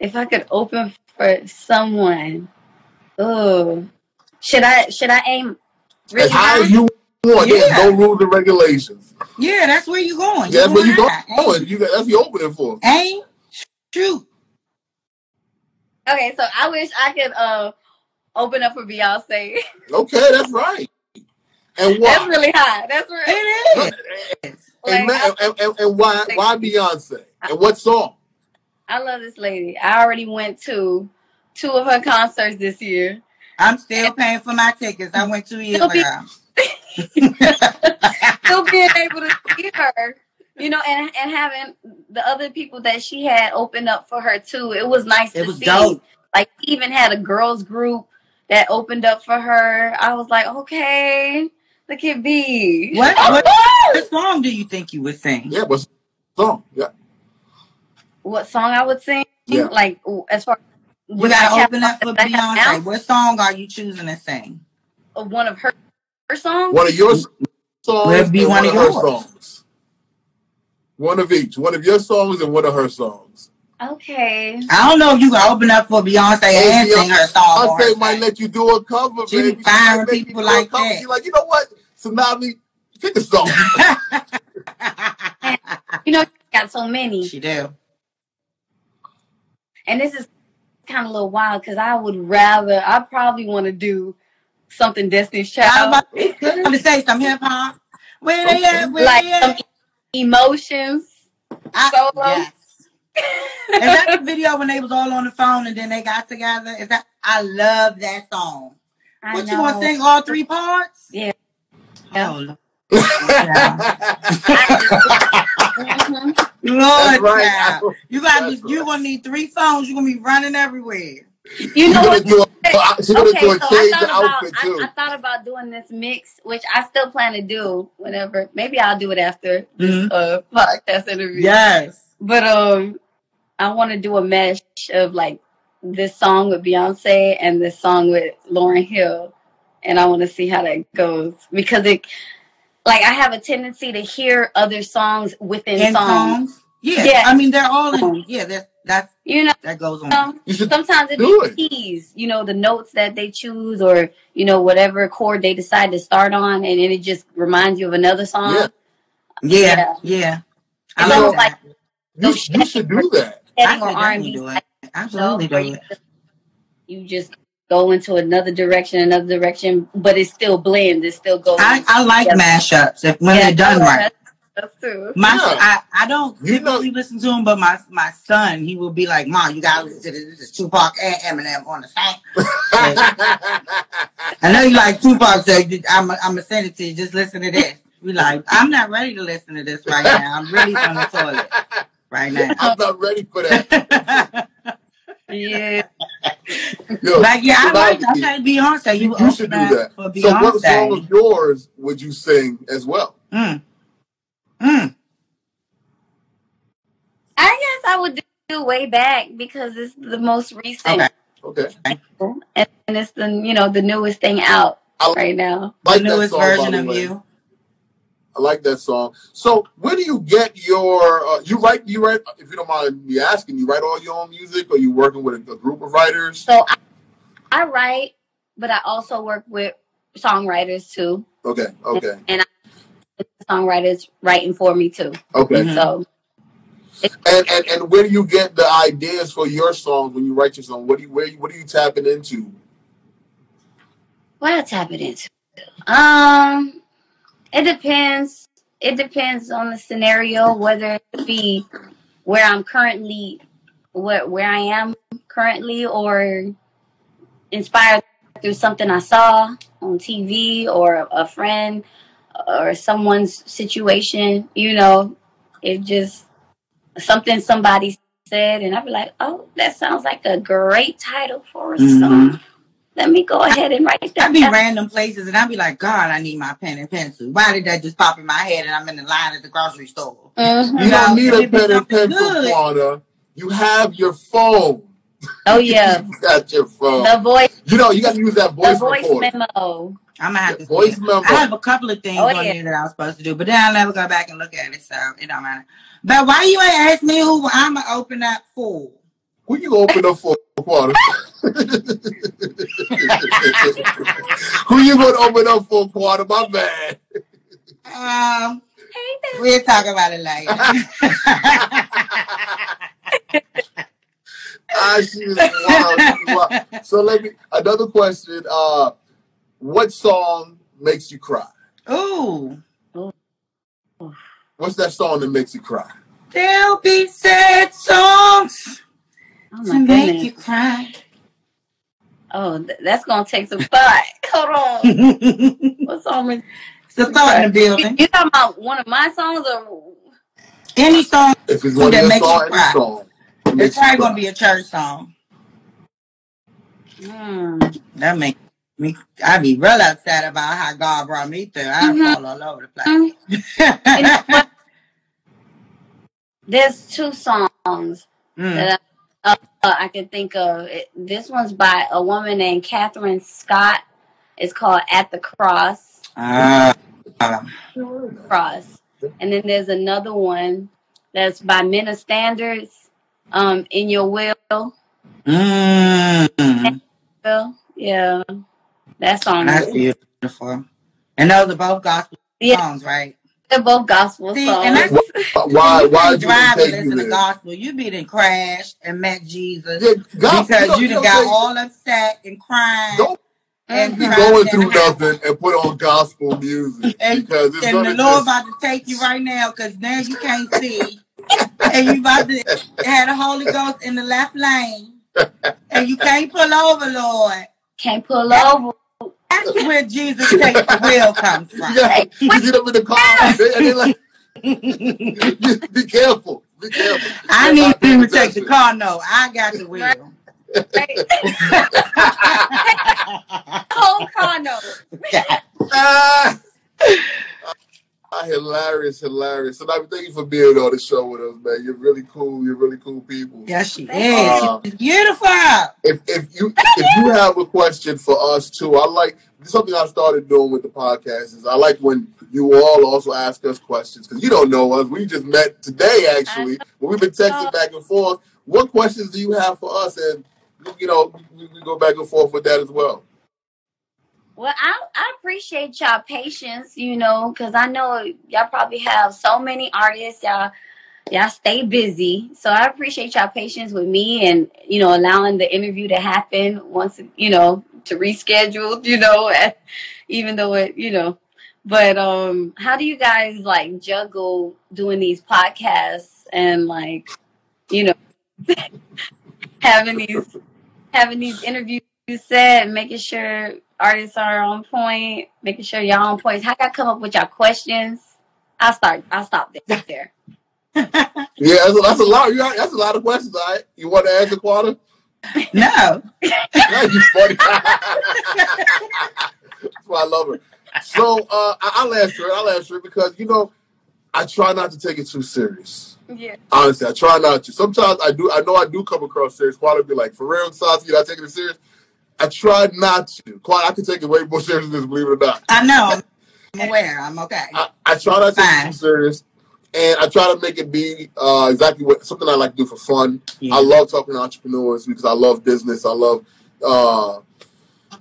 If I could open for someone, oh, should I should I aim really As high high? as you want. There's no rules and regulations. Yeah, that's where you're going. Yeah, that's where you high. going. You got, that's the opening for. Aim, shoot. Okay, so I wish I could uh open up for Beyonce. Okay, that's right. And why? That's really high. That's really It is. and, like, and, and, and why? Why Beyonce? And what song? I love this lady. I already went to two of her concerts this year. I'm still paying for my tickets. I went two years It'll be- ago. Still being able to see her, you know, and and having the other people that she had open up for her too. It was nice It to was see. dope. Like even had a girls group that opened up for her. I was like, okay, look at B. What, what, what song do you think you would sing? Yeah, what song? Yeah. What song I would sing? Yeah. Like as far You gotta open up for that I have Beyonce. now, What song are you choosing to sing? one of her her songs. One of your songs Would it be one one of of her songs. One of each. One of your songs and one of her songs. Okay. I don't know if you can open up for Beyonce oh, and sing her song. on Beyonce her might stage. let you do a cover, She be firing might make you people like that. You're like, you know what? Sanavi, pick a song. You know, she got so many. she do. And this is kind of a little wild because I would rather, I probably want to do something Destiny's I was Child, I'm to say some hip hop. Where they at? Where like they some at? emotions. I- solo. yes. Is that the video when they was all on the phone and then they got together? Is that I love that song. I What know. you want to sing all three parts? Yeah. Yeah. Oh, Lord. Mhm. Lord, That's right. child. You got That's you gonna need three phones. You're gonna be running everywhere. You She's know gonna what? do a, she's Okay, do so a I change thought about outfit I. I thought about doing this mix, which I still plan to do whenever. Maybe I'll do it after this Mhm. uh, podcast interview. Yes. But um, I want to do a mesh of like this song with Beyonce and this song with Lauryn Hill, and I want to see how that goes because it, like, I have a tendency to hear other songs within songs. songs. Yeah. Yeah. I mean they're all in yeah, that's that's You know, that goes on. Sometimes it be keys. You know, the notes that they choose, or you know, whatever chord they decide to start on, and then it just reminds you of another song. Yeah. Yeah, yeah. I It's like you, you should do that. I or R&B do it. Absolutely where do you it. just, you just go into another direction, another direction, but it still blends. It still goes. I, I like together. mashups if when Yeah, they're done right. That stuff too. My Yeah. I, I don't You know- listen to him, but my my son he will be like, "Mom, you gotta listen to this. This is Tupac and Eminem on the same." I know you like Tupac, so I'm I'm gonna send it to you. Just listen to this. We like, I'm not ready to listen to this right now. I'm really on the toilet right now. I'm not ready for that. Yeah. Yo, like yeah, I like Sanavi, okay, Beyonce. You, you should do that. up for So, what song Beyonce. of yours would you sing as well? Mm. Mm. I guess I would do way back because it's the most recent, Okay. Okay, and, and it's the you know the newest thing out I right now. like the newest song, version of way. you. I like that song. So, where do you get your? Uh, you write, you write. If you don't mind me asking, you write all your own music, or you working with a, a group of writers? So I, I write, but I also work with songwriters too. Okay, okay, Songwriters writing for me too. okay. Mhm. So And, and and where do you get the ideas for your songs when you write your song? What do you where what are you tapping into? what I tap it into? Um, it depends. It depends on the scenario, whether it be where I'm currently, where where I am currently, or inspired through something I saw on TV or a friend or someone's situation. You know, it just something somebody said, and I'd be like, "Oh, that sounds like a great title for a Mhm. song." Let me go ahead and write that I'd be down. random places and I'd be like, God, I need my pen and pencil. Why did that just pop in my head and I'm in the line at the grocery store? Mhm. You don't need a pen and pencil, good. Quana. You have your phone. Oh yeah, you got your phone. the voice, you know, you got to use that the voice voice recorder. memo. I'm gonna have Yeah, to voice see memo. I have a couple of things Oh, on yeah. there that I was supposed to do, but then I'll never go back and look at it, so it don't matter. But why you ain't ask me who I'm gonna open up for? Who you gonna open up for quarter? Who you gonna open up for quarter? My bad. Um, we'll talk about it later. ah, she is wild. She wild. So let me another question. Uh, what song makes you cry? Ooh, What's that song that makes you cry? there'll be sad songs Oh to my make you cry. Oh, th- that's gonna take some thought. Hold on. What song is a thought in the you, building. you talking about one of my songs or Any song, If it's one That your makes you song, any cry. song. that it's makes you probably cry. gonna be a church song. Hmm. That makes me. I be real upset about how God brought me through. I Mhm. fall all over the place. Mm. You know? There's two songs Mm. that I, uh, uh, I can think of. It, this one's by a woman named Catherine Scott. It's called "At the Cross." Ah. Cross, and then there's another one that's by Men of Standards. Um, "In Your Will." Mm. Will. Yeah, that song. That's is- beautiful. And those are both gospel Yeah, songs, right? they're both gospel See, songs. and that's Why? See, Why? you Why did you drive and take you listen to gospel. You be done crashed and met Jesus Yeah, God, because you know, you you done got say, all upset and crying don't and be going through nothing and put on gospel music And, because it's and the Lord just. about to take you right now because now you can't see. And you about to have the Holy Ghost in the left lane. And you can't pull over, Lord. Can't pull over. That's where Jesus takes the wheel comes You from. got you get up in the car and they, and they like, be careful, be careful. I need not you to take the car No, I got the wheel. Right? Whole car note. Ah. Ah, hilarious, hilarious. And I thank you for being on the show with us, man. You're really cool. You're really cool people. yes, she is. Uh, She's beautiful. if if you if you have a question for us too, I like something I started doing with the podcast is I like when you all also ask us questions because you don't know us. We just met today actually, but we've been texting back and forth. What questions do you have for us? And you know, we, we go back and forth with that as well. Well, I I appreciate y'all patience, you know, because I know y'all probably have so many artists. Y'all y'all stay busy, so I appreciate y'all patience with me and you know allowing the interview to happen once you know to reschedule. You know, even though it you know. But um, how do you guys like juggle doing these podcasts and like you know having these having these interviews set making sure artists are on point, making sure y'all on point. How y'all come up with y'all questions? I'll start. I'll stop there. Yeah, that's a, that's a lot. You got- That's a lot of questions. All right, you want to answer, Quanta? no. Now you funny. That's why I love her. So uh, I- I'll answer it. I'll answer it because you know I try not to take it too serious. Yeah. Honestly, I try not to. Sometimes I do. I know I do come across serious. Quite be like, for real, Saucy, you're not taking it serious. I tried not to. Quite, I can take it way more serious than this, believe it or not. I know. I'm aware. I'm okay. I, I try not to take it too serious, and I try to make it be uh, exactly what something I like to do for fun. I love talking to entrepreneurs because I love business. I love uh,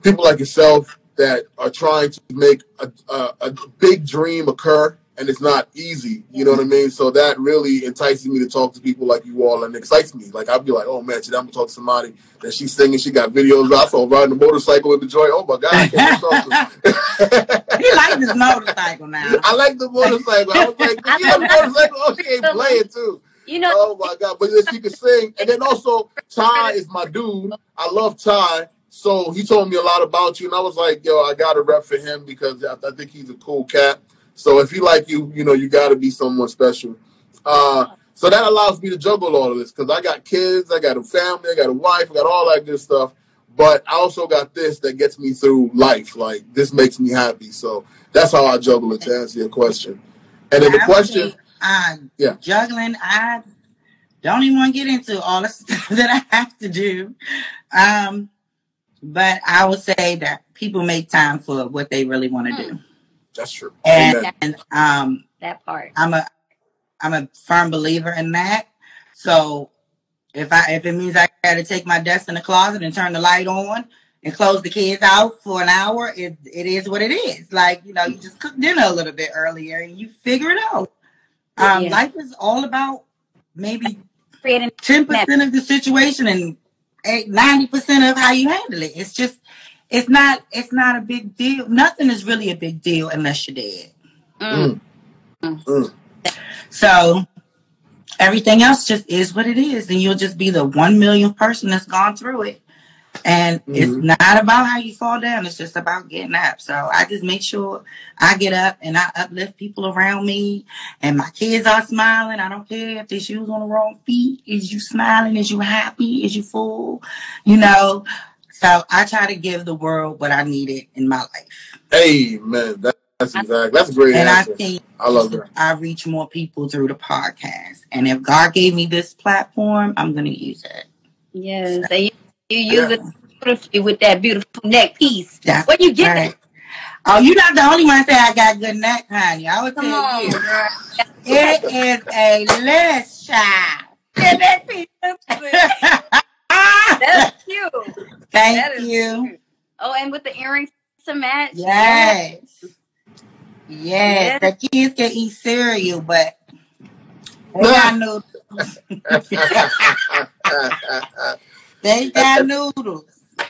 people like yourself that are trying to make a, a, a big dream occur, and it's not easy. You know what I mean? So that really entices me to talk to people like you all, and excites me. Like I'd be like, oh man, today I'm gonna talk to somebody that she's singing. She got videos. I saw riding a motorcycle with the joy. Oh my god, I he like this motorcycle now. I like the motorcycle. I was like, you have a motorcycle? Oh, she ain't playing too. You know, Oh my god! But then she can sing, and then also Ty is my dude. I love Ty, so he told me a lot about you, and I was like, yo, I got to rep for him because I, I think he's a cool cat. So if he like you, you know, you got to be someone special. Uh, so that allows me to juggle all of this because I got kids, I got a family, I got a wife, I got all that good stuff. But I also got this that gets me through life. Like this makes me happy. So that's how I juggle it to answer your question. And then the question, say, uh, Yeah. juggling. I don't even want to get into all the stuff that I have to do. Um, but I would say that people make time for what they really want to do, that's true. and, and um, that part. I'm a I'm a firm believer in that. So If I if it means I got to take my desk in the closet and turn the light on and close the kids out for an hour, it it is what it is. Like you know, you just cook dinner a little bit earlier and you figure it out. Um, Yeah. Life is all about maybe ten percent of the situation and ninety percent of how you handle it. It's just it's not it's not a big deal. Nothing is really a big deal unless you're dead. mm, Mm. So everything else just is what it is, and you'll just be the one millionth person that's gone through it. And it's Mhm. not about how you fall down; it's just about getting up. So I just make sure I get up and I uplift people around me, and my kids are smiling. I don't care if their shoes on the wrong feet. Is you smiling? Is you happy? Is you full? You know. So I try to give the world what I needed in my life, Amen. That, that's exactly. That's a great and I think I love that. I reach more people through the podcast. And if God gave me this platform, I'm going to use it. yes. And you, you use it beautifully with that beautiful neck piece. That's Where you get right. that? Oh, you're not the only one say I got good neck, honey. I would Come tell on, you. girl. It is a list, child. Yeah, that. That's cute. Thank That is you. cute. Oh, and with the earrings to match. Yes. Yes. Yes. The kids can eat cereal, but they got noodles. They got noodles.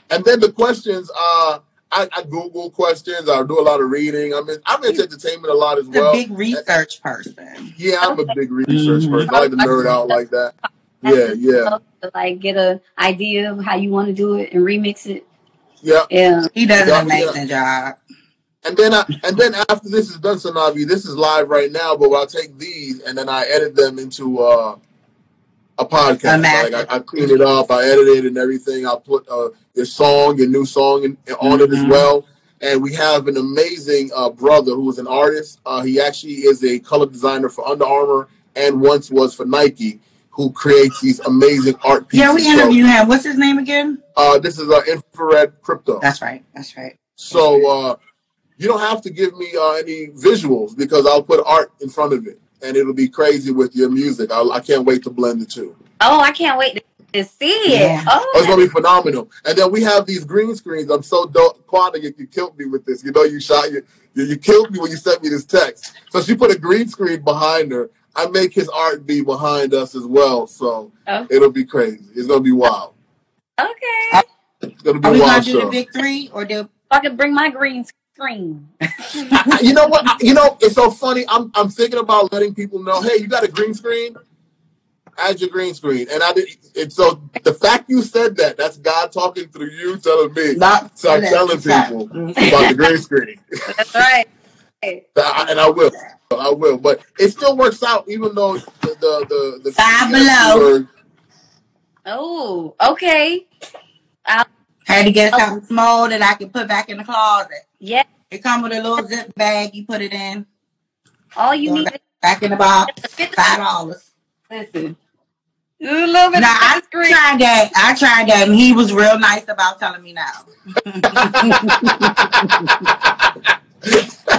and then the questions. are. I, I Google questions. I do a lot of reading. I mean, I'm into entertainment a lot as The well. big research person. Yeah, I'm a big research person. I mm-hmm. like to nerd out like that. Yeah, yeah, To like get a idea of how you want to do it and remix it. yeah. Yeah. He does Yeah, an amazing job. And then, I, and then after this is done, Sanavi, this is live right now. But I'll take these and then I edit them into uh, a podcast. A like I, I clean it up, I edit it and everything. I'll put uh, your song, your new song, in, on it as Mhm. well. And we have an amazing uh, brother who is an artist. Uh, he actually is a color designer for Under Armour and once was for Nike, who creates these amazing art pieces. Yeah, we So, interviewed him. What's his name again? uh, this is uh, infrared crypto. That's right. That's right. So uh, you don't have to give me uh, any visuals because I'll put art in front of it, and it'll be crazy with your music. I, I can't wait to blend the two. Oh, I can't wait to, to see it. Yeah. Oh, it's Oh, gonna be phenomenal. And then we have these green screens. I'm so dope. Quanta, you, you killed me with this. You know, you shot you, you you killed me when you sent me this text. So she put a green screen behind her. I make his art be behind us as well. So Oh. it'll be crazy. It's gonna be wild. okay. It's gonna be Are a we gonna wild do the big three or do? I could bring my green screen. You know what? You know, it's so funny. I'm I'm thinking about letting people know, hey, you got a green screen? Add your green screen. And I did and so the fact you said that, that's God talking through you telling me. Not Start telling people about the green screen. That's right. And I will. I will. But it still works out even though the the the, the Five the below. word- Oh, okay. I had to get oh. something small that I could put back in the closet. Yeah. It come with a little zip bag. You put it in All you need is back in the box. Five dollars. listen. A little bit Now of I screen. tried that. I tried that, and he was real nice about telling me no.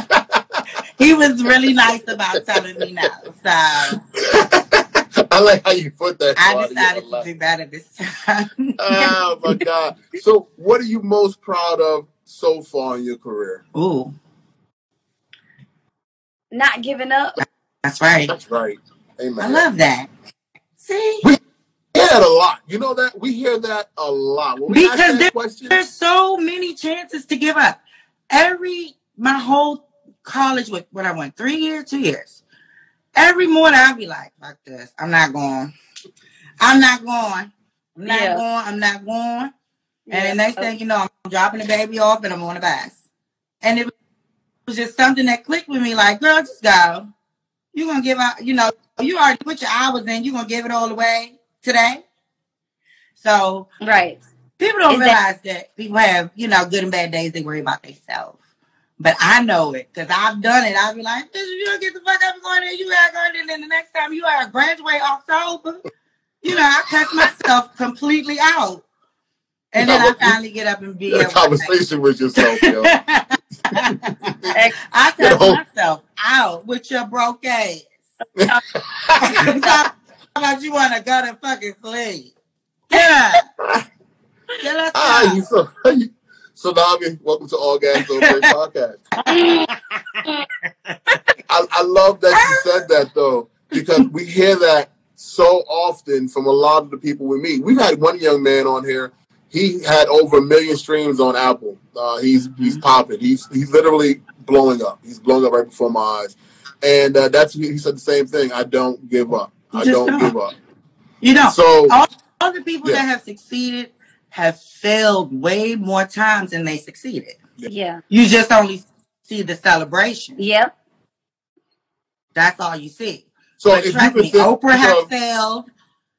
he was really nice about telling me no. So I I like how you put that. I decided I to like do better this time. Oh my god! So, what are you most proud of so far in your career? Ooh, Not giving up. that's right. That's right. Amen. I love that. See, We hear that a lot. You know that we hear that a lot. When we Because ask that there- question, there's so many chances to give up. Every my whole college, with what I went three years, two years. Every morning I'd be like, "Fuck this! I'm not going. I'm not going. I'm not Yeah. going. I'm not going." And Yeah. the next thing you know, I'm dropping the baby off and I'm on the bus. And it was just something that clicked with me like, girl, just go. You're to give out, you know, you already put your hours in. You're to give it all away today. So Right. people don't Is that- realize that, people have, you know, good and bad days. They worry about themselves. But I know it because I've done it. I'll be like, "Bitch, you don't get the fuck up and going there. You gotta go there. And then the next time you are graduate October, you know, I cut myself completely out. And then I finally get up and be a conversation with yourself, yo. I Yo. cut myself out with your broke ass. How about you want to go to fucking sleep? Yeah. Tell us Hi, ah, how. you so so Navi, welcome to All Gas No Break podcast. I, I love that you said that though, because we hear that so often from a lot of the people we meet. We've had one young man on here. He had over a million streams on Apple. Uh, he's he's popping. He's he's literally blowing up. He's blowing up right before my eyes. And uh, that's he said the same thing. I don't give up. I don't don't. give up. You know, So all, all the people Yeah. that have succeeded have failed way more times than they succeeded. Yeah. You just only see the celebration. Yep. That's all you see. so but if you trust could me, think Oprah has failed.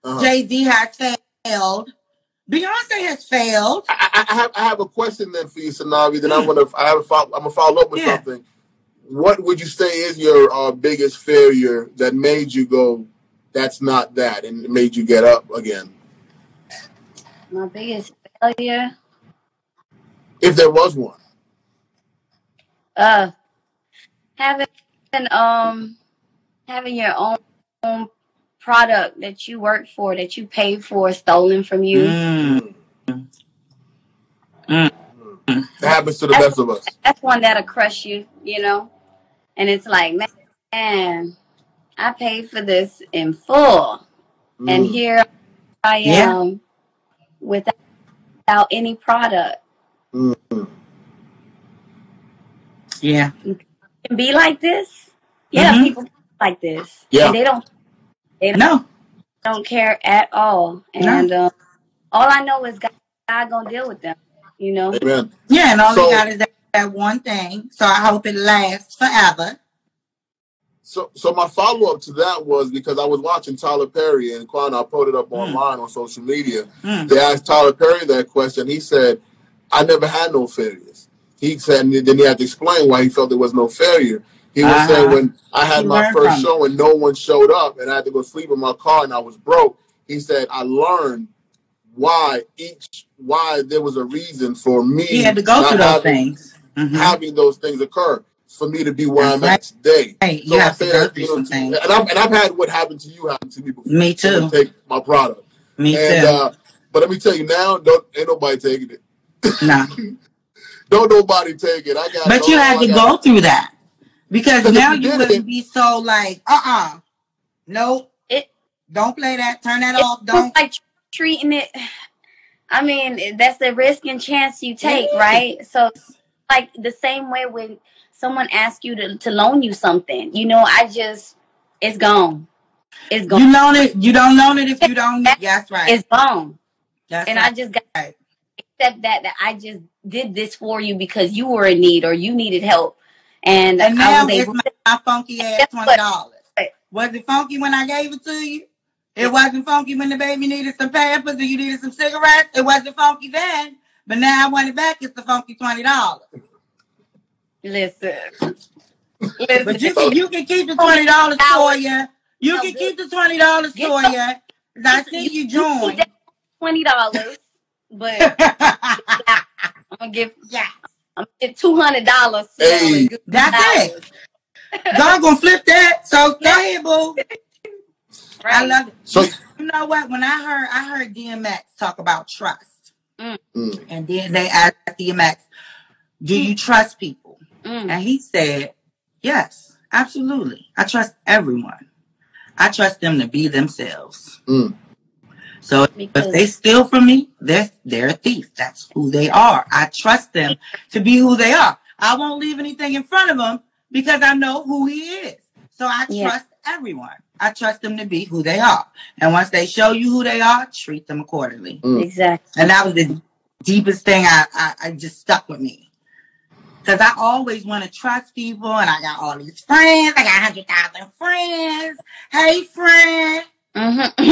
uh-huh. Jay Z has failed. Beyonce has failed. I, I- I have I have a question then for you, Sanavi. Then I'm gonna I have a follow, I'm gonna follow up with Yeah. something. What would you say is your uh, biggest failure that made you go, "That's not that," and it made you get up again? My biggest failure. If there was one. Uh having um having your own, own product that you work for, that you paid for, stolen from you. Mm. It happens to the best of us. That's one that'll crush you, you know? And it's like, man, I paid for this in full. And Mm. here I Yeah. am without, without any product. Mm. Yeah. Can be like this? Yeah, Mhm. people like this. Yeah. And they don't they don't, No. don't care at all. And um, all I know is God, God gonna deal with them, you know? Amen. Yeah, and all So- they got is that, that one thing. So I hope it lasts forever. So, so my follow up to that was because I was watching Tyler Perry and Quan, I put it up Mm. online on social media. Mm. They asked Tyler Perry that question. He said, "I never had no failures." He said, then he had to explain why he felt there was no failure. He was Uh-huh. saying when I had my first show and no one showed up, and I had to go sleep in my car and I was broke. He said, "I learned why each why there was a reason for me He had to go through those having, things. Mhm. having those things occur for me to be where That's I'm at today." Hey, So you I have to say go that, through you know, some things. and I've, and I've had what happened to you happen to me before. Me Someone too. Take my product, Me and too. uh, but let me tell you now, don't ain't nobody taking it. nah. Don't nobody take it. I got. But you all had to got- go through that. Because Because now you you wouldn't it- be so like, uh uh Nope. It- Don't play that. Turn that It's off. Don't. like treating it. I mean, that's the risk and chance you take, Yeah. right? So, like the same way when someone asks you to, to loan you something, you know, I just, it's gone. It's gone. You loan it. You don't loan it if you don't. Need, that's right. It's gone. That's and I just got Right. accept that, that I just did this for you because you were in need or you needed help. And, And I now was it's my, my funky ass twenty dollars. Was it funky when I gave it to you? It wasn't funky when the baby needed some pampers or you needed some cigarettes. It wasn't funky then. But now I want it back. It's the funky twenty dollars. Listen. But you can you can keep the twenty dollars for you. You No can keep the twenty dollars Get for you. I see you join. twenty dollars, but I'm gonna give yeah, I'm gonna give two hundred dollars. Hey. that's it. God gonna flip that. So go ahead, boo. I love it. So, You know what? When I heard I heard DMX talk about trust, mm, and then they asked DMX, "Do you trust people?" Mm, And he said, "Yes, absolutely. I trust everyone. I trust them to be themselves. mm, So if they steal from me, they're they're a thief. That's who they are. I trust them to be who they are. I won't leave anything in front of them because I know who he is. So I Yeah. trust everyone. I trust them to be who they are. And once they show you who they are, treat them accordingly. mm. exactly. And that was the deepest thing I, I, I just stuck with me. Cause I always want to trust people and I got all these friends. I got 100,000 friends. Hey friend. hmm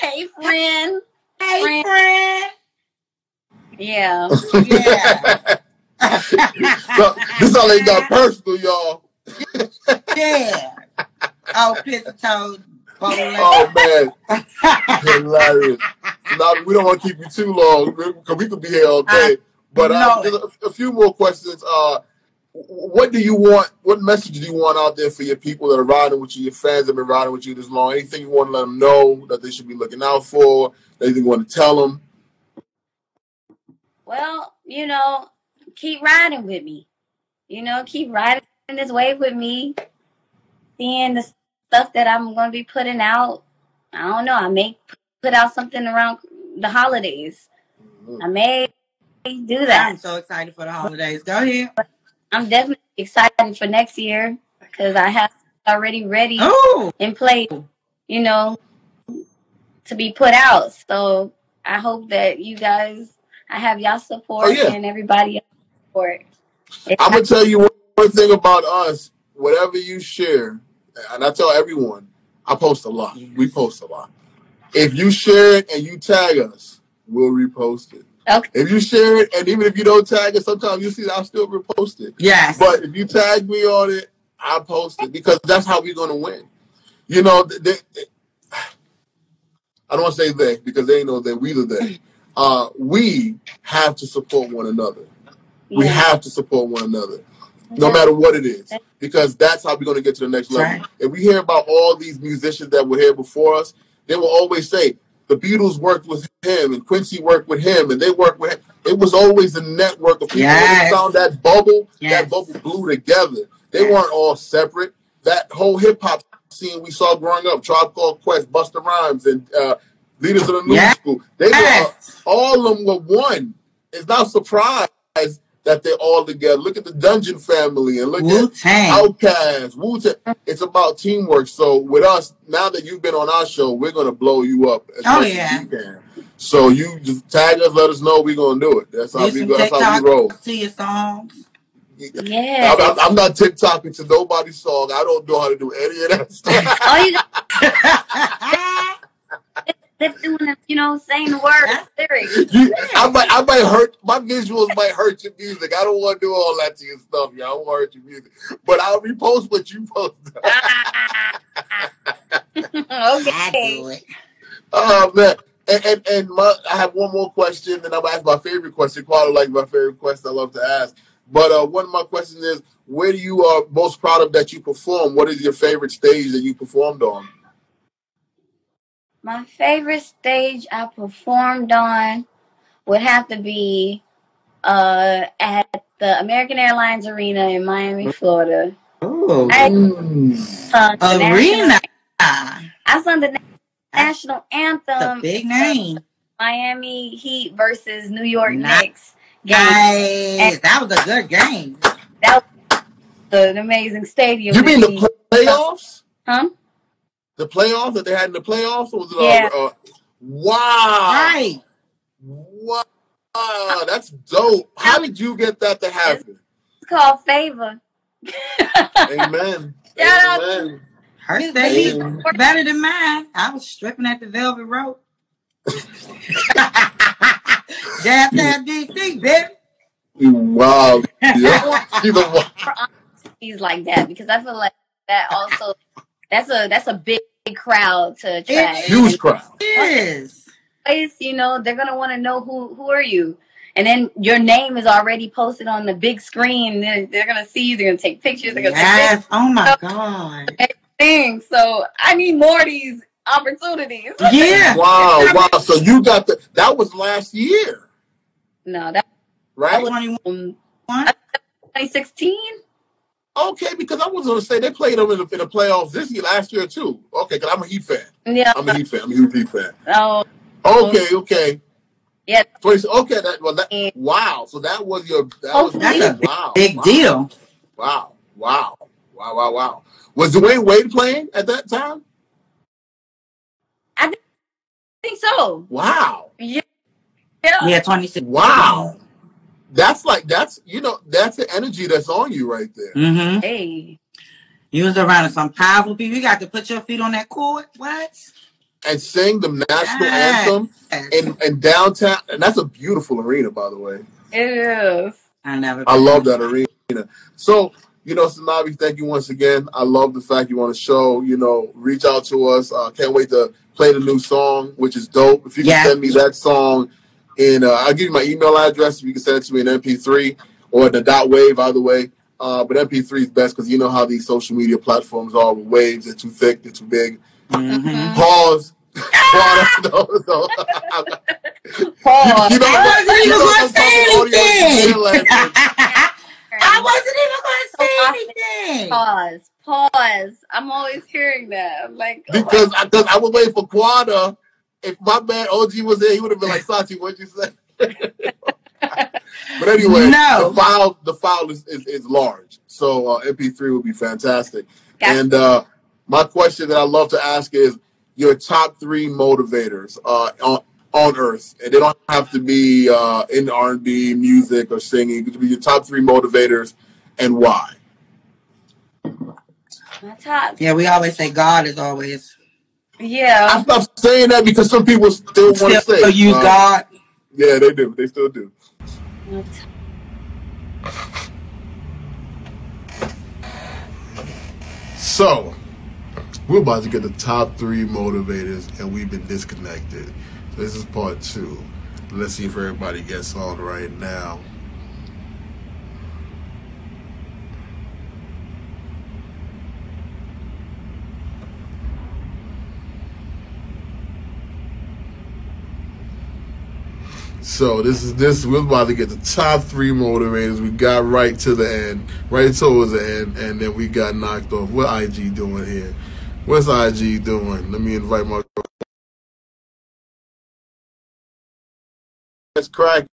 hey, friend. Hey Friend. friend. Yeah. Yeah. so, this all ain't got personal, y'all. yeah. Oh, pizza toad. Oh man, hilarious. Now we don't want to keep you too long because we could be here all day. But uh, No. a, a few more questions. Uh, what do you want? What message do you want out there for your people that are riding with you, your fans that have been riding with you this long? Anything you want to let them know that they should be looking out for? Anything you want to tell them? Well, you know, keep riding with me. You know, keep riding this wave with me. Seeing the stuff that I'm going to be putting out. I don't know. I may put out something around the holidays. Mm-hmm. I may do that. I'm so excited for the holidays. Go ahead. I'm definitely excited for next year because I have already ready Oh, in place, you know, to be put out. So I hope that you guys, I have y'all support Oh, yeah. and everybody else support. It's I'm gonna tell you one, one thing about us. Whatever you share, and I tell everyone, I post a lot. We post a lot. If you share it and you tag us, we'll repost it. Okay. If you share it, and even if you don't tag it, sometimes you see I'll still repost it. yes. But if you tag me on it, I post it because that's how we're gonna win. You know, th- they, I don't want to say they because they know that We the they. Uh, we have to support one another. We have to support one another, no matter what it is, because that's how we're gonna get to the next level. right. If we hear about all these musicians that were here before us, they will always say the Beatles worked with him and Quincy worked with him and they worked with him. It was always a network of people. Yes. they found that bubble, Yes. that bubble blew together. They Yes. weren't all separate. That whole hip hop scene we saw growing up, Tribe Called Quest, Busta Rhymes, and uh, Leaders of the New. School, they were Yes. all of them were one. It's not surprised that they're all together. Look at the Dungeon family and look Wu at Tang. Outkast, Wu Tang. It's about teamwork. So with us, now that you've been on our show, we're gonna blow you up as Oh, much as yeah. you can. So you just tag us, let us know we're gonna do it. That's how Do we go. That's how we roll. to your songs. Yeah. I'm, I'm- I'm not TikToking to nobody's song. I don't know how to do any of that stuff. All you got is doing is, you know, saying the word lyrics. You- I might, I might hurt my visuals might hurt your music. I don't want to do all that to your stuff, y'all. I don't want to hurt your music, but I'll repost what you post. I okay. Oh man, and and, and my, I have one more question, and I'm gonna ask my favorite question. Quite like my favorite question. I love to ask, but uh, one of my questions is, where do you are most proud of that you perform? What is your favorite stage that you performed on? My favorite stage I performed on would have to be uh, at the American Airlines Arena in Miami, Florida. Oh, I Mm. sung the arena. national, That's I sung the national a anthem, big name. Miami Heat versus New York Nice. Knicks game. Nice. That was a good game. That was an amazing stadium. You mean the playoffs? Huh? The playoffs that they had in the playoffs? Or was it Yeah. uh, uh, wow, Right. wow, that's dope. How did you get that to happen? It's called Favor. Amen. Shout out Amen. Her stage Amen. better than mine. I was stripping at the Velvet Rope. Jab, jab, DC, baby. Wow. Yeah. He's like that because I feel like that also that's a that's a big, big crowd to attract. Huge crowd. Yes. Place, you know, they're gonna want to know who who are you, and then your name is already posted on the big screen. They're, they're gonna see you. They're gonna take pictures. They're gonna Yes. Oh my God. take things. So I need more of these opportunities. Yeah. Wow, wow. So you got the that was last year, no, that right? was 21. um, 2016. Okay, because I was gonna say they played them in the, in the playoffs this year, last year too. Okay, because I'm a Heat fan. Yeah. I'm a Heat fan. I'm a huge Heat fan. Oh, Okay, okay. Yeah. 20 okay, that well that wow. So that was your that was Hopefully. That's a wow. Big wow, deal. Wow. Wow. Wow, wow, wow. Was Dwyane Wade playing at that time? I think so. Wow. Yeah. Yeah, 26. Wow. That's like that's you know, that's the energy that's on you right there. Mm-hmm. Hey. You was around some powerful people. You got to put your feet on that court. What? And sing the national Yes. anthem in, in downtown and that's a beautiful arena by the way. It is. I never. I love that arena. So, you know, Sanavi, thank you once again. I love the fact you want to show, you know, reach out to us. Uh, can't wait to play the new song, which is dope. If you can Yeah. send me that song in, uh, I'll give you my email address. If you can send it to me in MP3 or the dot wave, either way. Uh, but MP3 is best because you know how these social media platforms are with waves. They're too thick, they're too big. Mhm. Pause. Pause. no, no. Pause. You know, I wasn't you even going to say anything. Audio, I wasn't even going to say anything. Pause. Pause. I'm always hearing that. I'm like, oh because I, cause I was waiting for Quada. If my man OG was there, he would have been like, Sachi, what'd you say? but anyway, No. the file the file is, is, is large. So uh, MP3 would be fantastic. Gotcha. And uh, my question that I love to ask is your top three motivators uh, on on earth. And they don't have to be uh, in R&B, music, or singing. It could be your top three motivators and why. my top. Yeah, we always say God is always I Yeah. stopped saying that because some people still want to still say use uh, God. Yeah, they do. They still do. So, we're about to get the top three motivators, and we've been disconnected. This is part two. Let's see if everybody gets on right now. So this is this we're about to get the top three motivators. We got right to the end, right towards the end, and then we got knocked off. What IG doing here? What's IG doing? Let me invite my It's cracking.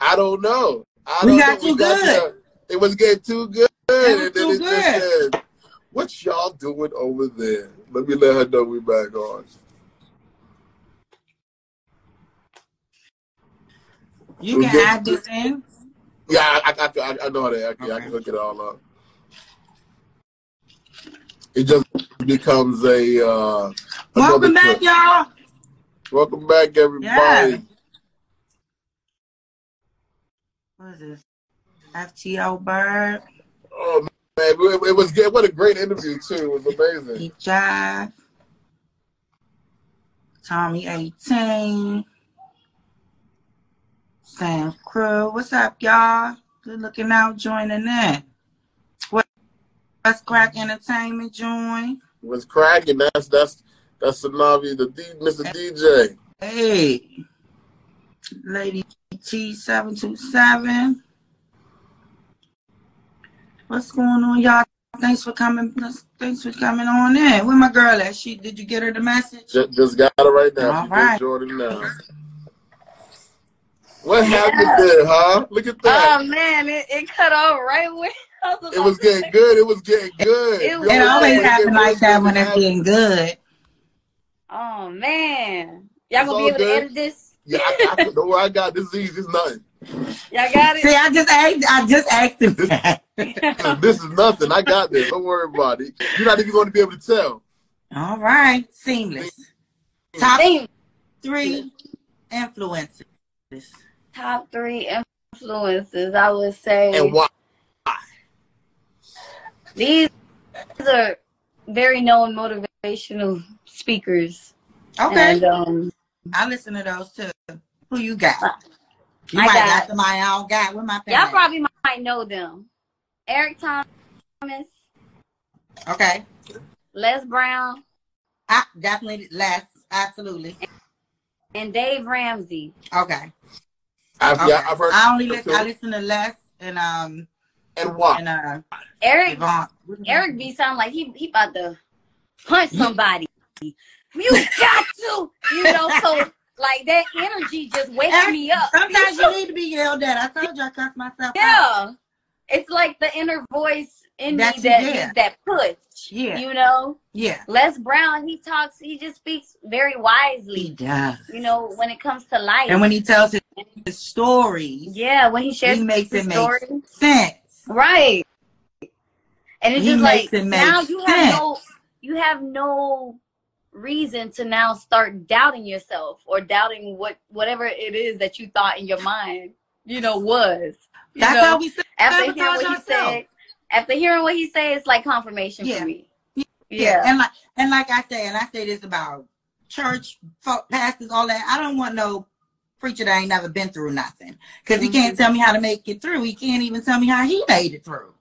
I don't know. I We don't got know. too good. to- it was getting too good. It was and then too it just said, what y'all doing over there? Let me let her know we're back on. You can get add to- this in. Yeah, I, I, I, I know how to. I can, I can hook it all up. It just becomes a. Uh, Welcome back, clip. y'all. Welcome back, everybody. Yeah. What is this? FTO Bird, Oh man, it, it was good. What a great interview too. It was amazing. Jive, Tommy 18, Sam Crew. What's up, y'all? Good looking out, joining in. What- What's Crack Entertainment join? Was cracking. That's that's that's Sanavi, the D, Mr. DJ. Hey, Lady T727. What's going on, y'all? Thanks for coming. Thanks for coming on in. Where my girl at? She did you get her the message? Just, just got it right now. All She right. Jordan now. What happened there, huh? Look at that. Oh man, it, it cut off right when was it was about to getting good. It was getting good. It We It always always say when it happen get like that when it's getting good. Oh man. Y'all It's gonna be able good. to edit this? Yeah, I, I, don't worry, I got this. Is easy. It's nothing. Y'all got it. See. I just asked. I just asked him. That. This is nothing. I got this. Don't worry about it. You're not even going to be able to tell. All right, seamless. Top Think three influences. top three influences, I would say And why? these are very known motivational speakers. Okay, And um I listen to those too. Who you got? You I might got- got somebody I don't got. Where my pen y'all probably might know them. Eric Thomas, Okay, Les Brown, I definitely less. Absolutely. and Dave Ramsey. Okay. I've, okay. yeah, I've heard. I only listen. I listen to Les and um And why? and uh Eric Yvonne. Eric B sound like he he about to punch somebody. You got to, you know, so like that energy just wakes me up. Sometimes you need to be yelled at. I told you I cussed myself out. Yeah. It's like the inner voice in That's me that needs that push. Yeah. You know? Yeah. Les Brown, he talks, he just speaks very He wisely, does. you know, when it comes to life. And when he tells his, his stories, yeah, when he shares he makes his it make story. sense. Right. And it's He just like it now you have no you have no reason to now start doubting yourself or doubting what whatever it is that you thought in your mind, you know, was. You That's know? how we say after hearing what he ourselves. said, after hearing what he said, it's like confirmation Yeah. for me. Yeah. Yeah. And like and like I say, and I say this about church pastors, all that. I don't want no preacher that ain't never been through nothing because he can't mm-hmm. tell me how to make it through. He can't even tell me how he made it through.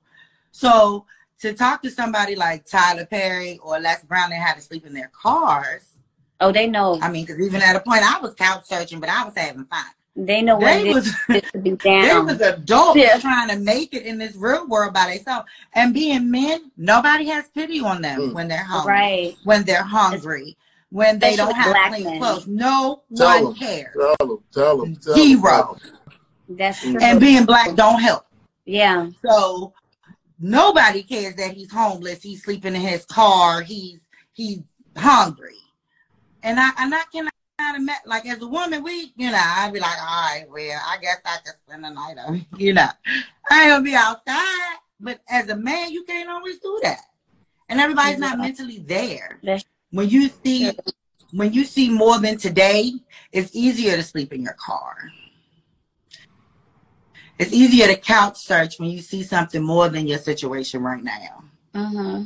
So to talk to somebody like Tyler Perry or Les Brown that had to sleep in their cars. Oh, they know. I mean, because even at a point I was couch searching, but I was having fun. They know what They it was is to be they was adults Yeah. trying to make it in this real world by themselves. And being men, nobody has pity on them Mm. when they're hungry, Right. when they're hungry, when they don't have clean men. clothes. No Tell one them. cares. Tell them, tell them, tell Zero. That's Mm. true. And being black don't help. yeah. So nobody cares that he's homeless, he's sleeping in his car, he's he's hungry. And I and I cannot imagine like as a woman, we you know, I'd be like, all right, well, I guess I can spend the night on you know. I ain't gonna be outside. But as a man, you can't always do that. And everybody's not mentally there. When you see when you see more than today, it's easier to sleep in your car. It's easier to couch search when you see something more than your situation right now. hmm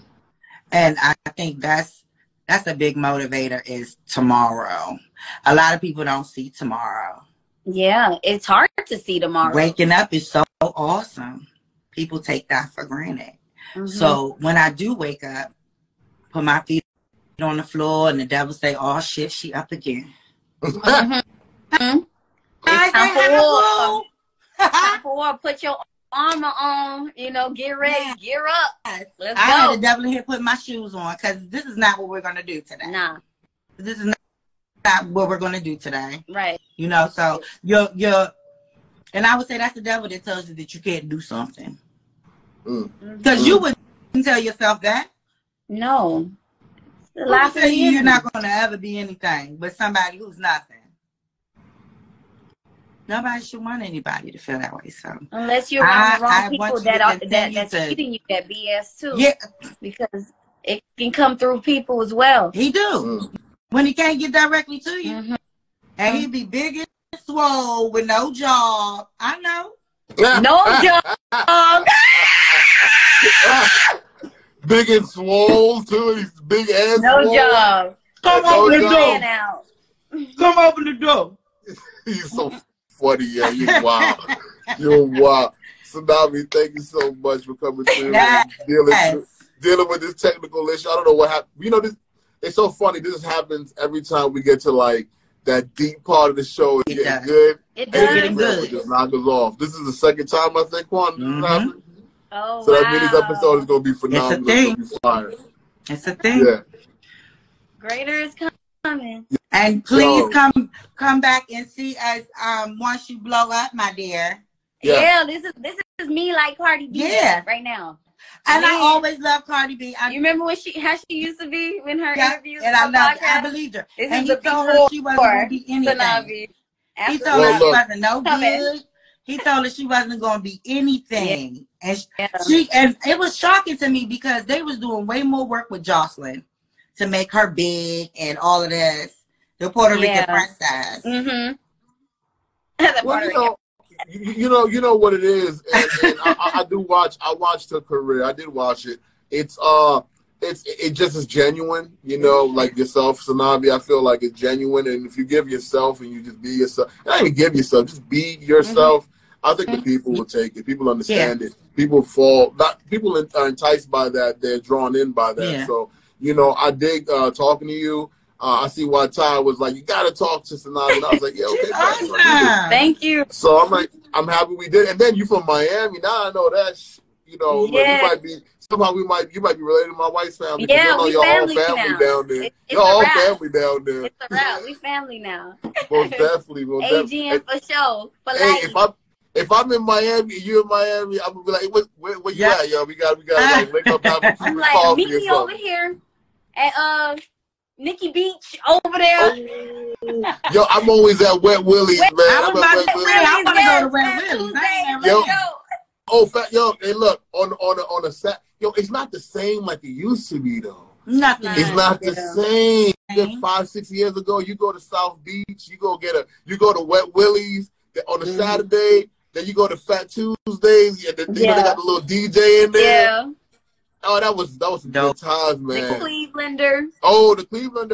And I think that's that's a big motivator is tomorrow. A lot of people don't see tomorrow. Yeah. It's hard to see tomorrow. Waking up is so awesome. People take that for granted. Mhm. So when I do wake up, put my feet on the floor and the devil say, Oh shit, she up again. Mhm. Mhm. It's time for war. Time for war. Put your armor on. You know, get ready, Yeah. gear up. Yes. Let's I had go. the devil in here putting my shoes on because this is not what we're gonna do today. Nah. This is not, not what we're gonna do today. Right. You know, so you're you're and I would say that's the devil that tells you that you can't do something. Mm. Because you wouldn't tell yourself that. No. It's a Who lot would for tell you you. you're not gonna ever be anything but somebody who's nothing. Nobody should want anybody to feel that way. So Unless you're around the I- I wrong want people you that are that, that's to- feeding you that BS too. yeah, Because it can come through people as well. he do. Mm. When he can't get directly to you. Mhm. And he be big and swole with no job. I know. No job. big and swole too. He's big and No swole. job. Come No open the job. Man door. Come open the door. He's so funny. Yeah, you wow. You're wow. Sanavi, thank you so much for coming through Yes. dealing Yes. dealing with this technical issue. I don't know what happened. You know, this it's so funny. This happens every time we get to like that deep part of the show. It's It getting does. good. It And does. then getting good. it just knock us off. This is the second time I think one. this Mhm. happened. Oh So wow. that means this episode is gonna be phenomenal. It's thing. gonna be fire. It's a thing. Yeah. Greater is coming. And please Yo. come come back and see us um once you blow up, my dear. Yeah. Yeah. this is this is me like Cardi B Yeah. right now. And I always love Cardi B. I, You remember when she how she used to be when her yeah, interviews? and I loved it. I believed her. This and is he told her she wasn't gonna be anything. Sanavi. He told Well, her she wasn't no good. He told her she wasn't gonna be anything. And she, Yeah. she and it was shocking to me because they was doing way more work with Joseline to make her big and all of this. The Puerto Rican Yeah. princess. Mm-hmm. Well, you know, you, you know, you know what it is, and, and I, I- I do watch. I watched her career. I did watch it. It's uh, it's it just is genuine. You know, like yourself, Sanavi. I feel like it's genuine, and if you give yourself and you just be yourself, not even give yourself, just be yourself. I think the people will take it. People understand it. People fall. Not people are enticed by that. They're drawn in by that. Yeah. So you know, I dig uh, talking to you. Uh, I see why Ty was like, "You got to talk to Sanavi," and I was like, "Yeah, okay." She's fine, we're gonna do this." awesome. Thank you. So I'm like, I'm happy we did. And then you from Miami. Now I know that. You know, like, you might be somehow we might you might be related to my wife's family. 'cause Yeah, you know we you're all family family now. down there. It- it's you're a all family down there. It's a wrap. We family now. Most definitely. Most definitely. AGM for sure. For Hey, life. if I'm if I'm in Miami, you in Miami, I'm gonna be like, where, where, where you Yeah. at, yo? We got we got to like link up have a I'm fruit like, coffee meet me over here at uh Nikki Beach over there. Oh. Yo, I'm always at Wet Willie's, man. I I'm was at about Wet to Willie's. say, I wanna go to Red Fat Willie's. I Tuesday. ain't Yo. Go. Oh, fat yo, hey, look on on a, on a set. Yo, it's not the same like it used to be though. Nothing. It's not the same. Same. Five, six years ago, you go to South Beach, you go get a, you go to Wet Willie's on a Mhm. Saturday, then you go to Fat Tuesdays, and then, you know, Yeah. they got the little DJ in there. Yeah. Oh, that was that was some Dope. good times, man. The man. Clevelanders. Oh, the Cleveland.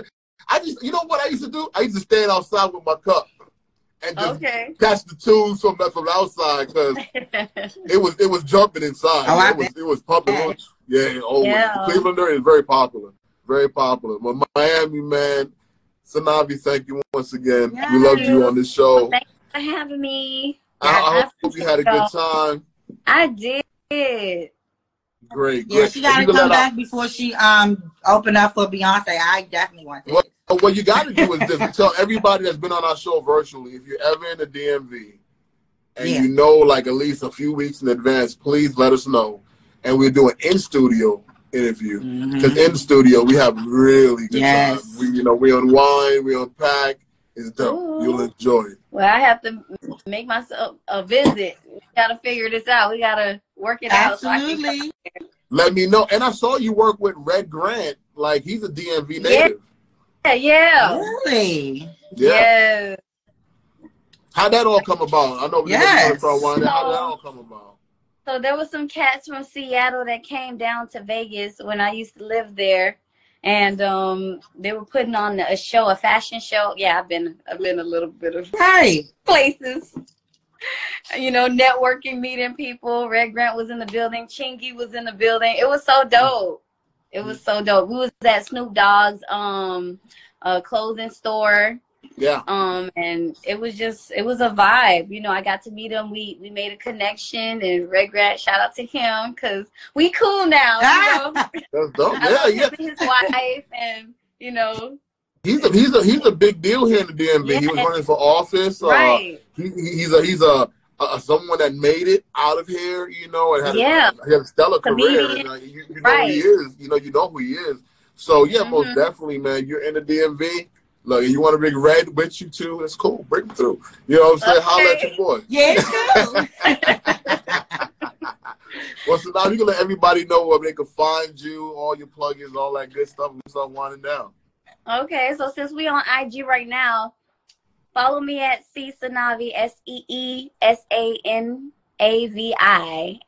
I just, you know what I used to do? I used to stand outside with my cup and just Okay. catch the tunes from from the outside because it was it was jumping inside. Oh, I it was it was pumping. bet. Yeah, always. Yeah. Oh, Clevelander is very popular, very popular. But Miami, man, Sanavi, thank you once again. Yeah. We loved you on this show. Thank you for having me. I, I hope you had a good time. I did. Great, Yeah, great. she got to come let back before she um open up for Beyonce. I definitely want to. What, what you got to do is this: tell everybody that's been on our show virtually, if you're ever in the DMV and Yeah. you know, like at least a few weeks in advance, please let us know, and we'll do an in studio interview. Because in the studio we have really good Yes. time. We, you know, we unwind, we unpack. It's dope. Ooh. You'll enjoy it. Well, I have to make myself a visit. We gotta figure this out. We gotta work it out. so I can- Absolutely. Let me know. And I saw you work with Red Grant. Like he's a DMV native. Yeah, yeah. Really? Yeah. Yeah. How'd that all come about? I know we Yes. yes. start winding. How did that all come about? So there was some cats from Seattle that came down to Vegas when I used to live there, and um, they were putting on a show, a fashion show. Yeah, I've been, I've been a little bit of Right. places. You know, networking, meeting people. Red Grant was in the building. Chingy was in the building. It was so dope. It was so dope. We was at Snoop Dogg's um, uh, clothing store. Yeah. um and it was just it was a vibe you know i got to meet him we we made a connection and Red Grant, shout out to him because we cool now you know That's dope. Yeah, yeah. his wife and you know He's a he's a he's a big deal here in the DMV. He was running for office. Uh, right he, he- he's a he's a, a someone that made it out of here, you know, and had Yeah. a, he had a stellar career. Comedian. And, uh, you, you know Right. who he is. You know, you know who he is. So yeah, most Mhm. definitely, man. You're in the DMV. Look, you want to bring Red with you too? That's cool. Bring him through. You know what I'm saying? Holla at Okay. your boy. Yeah. Well, so now you can let everybody know where they can find you, all your plugins, all that good stuff. We start winding down. Okay so since we on ig right now follow me at c sanavi s-e-e-s-a-n-a-v-i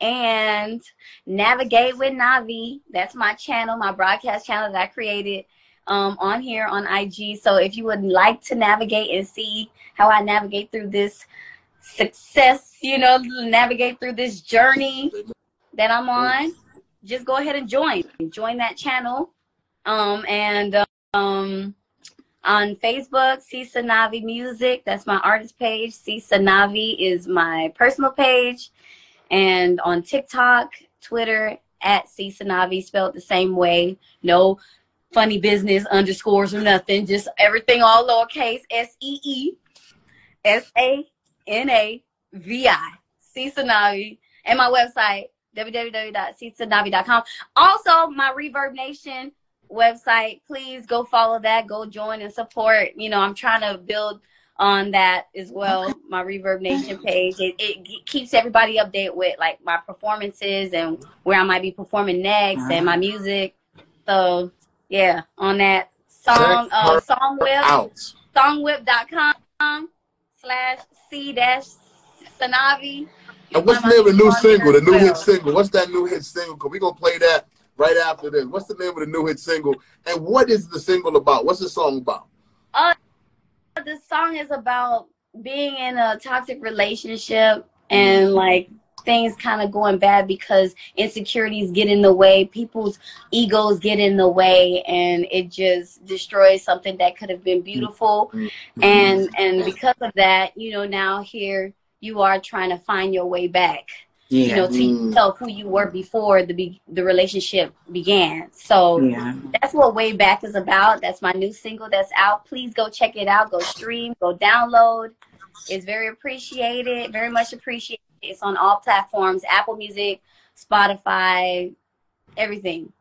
and navigate with navi that's my channel my broadcast channel that i created um, on here on IG. So if you would like to navigate and see how I navigate through this success, you know, navigate through this journey that I'm on, just go ahead and join. Join that channel. Um, and um, on Facebook, See Sanavi Music. That's my artist page. See Sanavi is my personal page. And on TikTok, Twitter, at See Sanavi, spelled the same way. No funny business underscores or nothing. Just everything all lowercase. S E E S A N A V I. See Sanavi. And my website, www.seesanavi.com. Also, my Reverb Nation website. Please go follow that. Go join and support. You know, I'm trying to build on that as well. My Reverb Nation page. It, it keeps everybody updated with like my performances and where I might be performing next and my music. So yeah, on that song, uh, songwhip, songwhip.com slash c dash Sanavi. And what's the name of the new single, the new hit single? What's that new hit single? Because we're going to play that right after this. What's the name of the new hit single? And what is the single about? What's the song about? Uh, this song is about being in a toxic relationship and like things kind of going bad because insecurities get in the way people's egos get in the way and it just destroys something that could have been beautiful and and because of that you know now here you are trying to find your way back you know Yeah. to Mm. yourself who you were before the be- the relationship began so Yeah. that's what Way Back is about. That's my new single that's out. Please go check it out. Go stream, go download. It's very appreciated, very much appreciated. It's on all platforms Apple Music, Spotify, everything.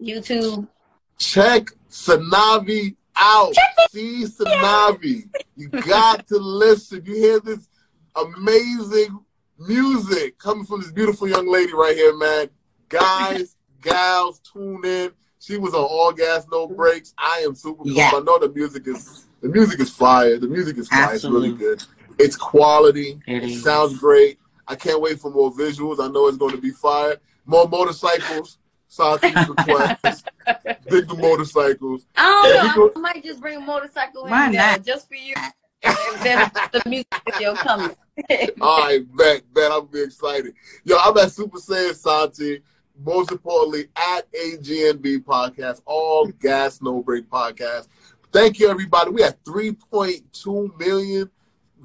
YouTube. Check Sanavi out. See Sanavi. You got to listen. You hear this amazing music coming from this beautiful young lady right here, man. Guys, gals, tune in. She was on all gas, no breaks. I am super cool. Yeah. I know the music is the music is fire. The music is fire. Absolutely. It's really good. It's quality. It It is. sounds great. I can't wait for more visuals. I know it's going to be fire. More motorcycles. Southeast request. dig the motorcycles. I don't Yeah, we know. go- I might just bring a motorcycle Why in there not? just for you. There's the music video coming. All right, bet, bet. I'm be excited. Yo, I'm at Super Saiyan Santi. Most importantly, at AGNB Podcast, all gas, no break podcast. Thank you, everybody. We had 3.2 million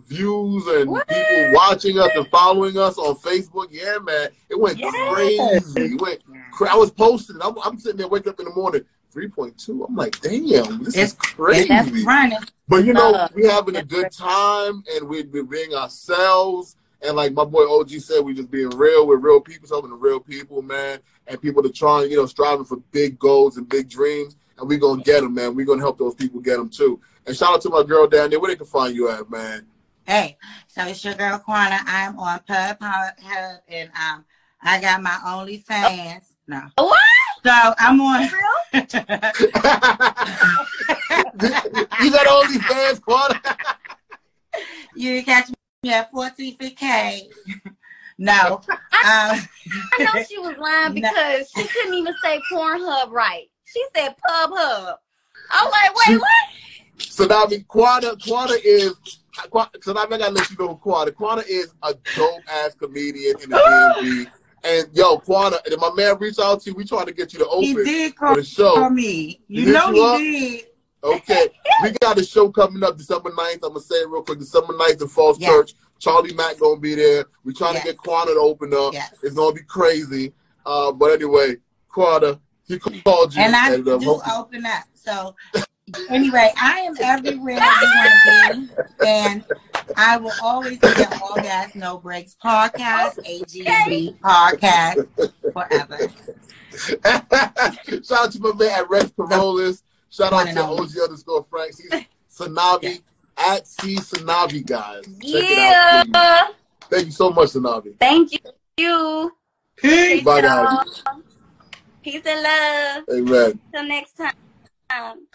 views and What? people watching us and following us on Facebook. Yeah, man. It went Yes. crazy. It went cra- I was posting. I'm, I'm sitting there, waking up in the morning. 3.2. I'm like, damn, this It's- is crazy. That's running. But you know, Uh, we having a good time and we we being ourselves. And like my boy OG said, we just being real. We're real people, talking to real people, man. And people that trying, you know, striving for big goals and big dreams. And we're gonna get them, man. We're gonna help those people get them too. And shout out to my girl down there. Where they can find you at, man? Hey, so it's your girl Quana. I'm on Pub Hub and um I got my OnlyFans. No. What? So I'm on you got OnlyFans, Quad? you catch me at 14 K. no. Um, I know she was lying No. because she couldn't even say Pornhub right. She said Pub Hub. I was like, wait, what? So now, I mean, Quada, Quada is. Qua- So now I gotta let you know who Quada. Quada is a dope ass comedian in the DMV. And yo, Quada, and my man reached out to you. We trying to get you to he open did for call the show. me. You Hit know you up? did. Okay, we got a show coming up December 9th. I'm gonna say it real quick. December 9th in Falls Yeah. Church. Charlie Mack gonna be there. We trying Yes. to get Quada to open up. Yes. It's gonna be crazy. Uh, but anyway, Quada, he called you. And I and, uh, do hope- open up. So anyway, I am everywhere you want to be. And I will always be at All Gas No Breaks podcast, AGB podcast, forever. Shout out to my man at Rex Carolas. Shout out to only. OG underscore Frank. Sanabi Sanavi at C Sanavi guys. Check Yeah. it out. Please. Thank you so much, Sanavi. Thank you. Peace. Bye, guys. Peace and love. Amen. Till next time.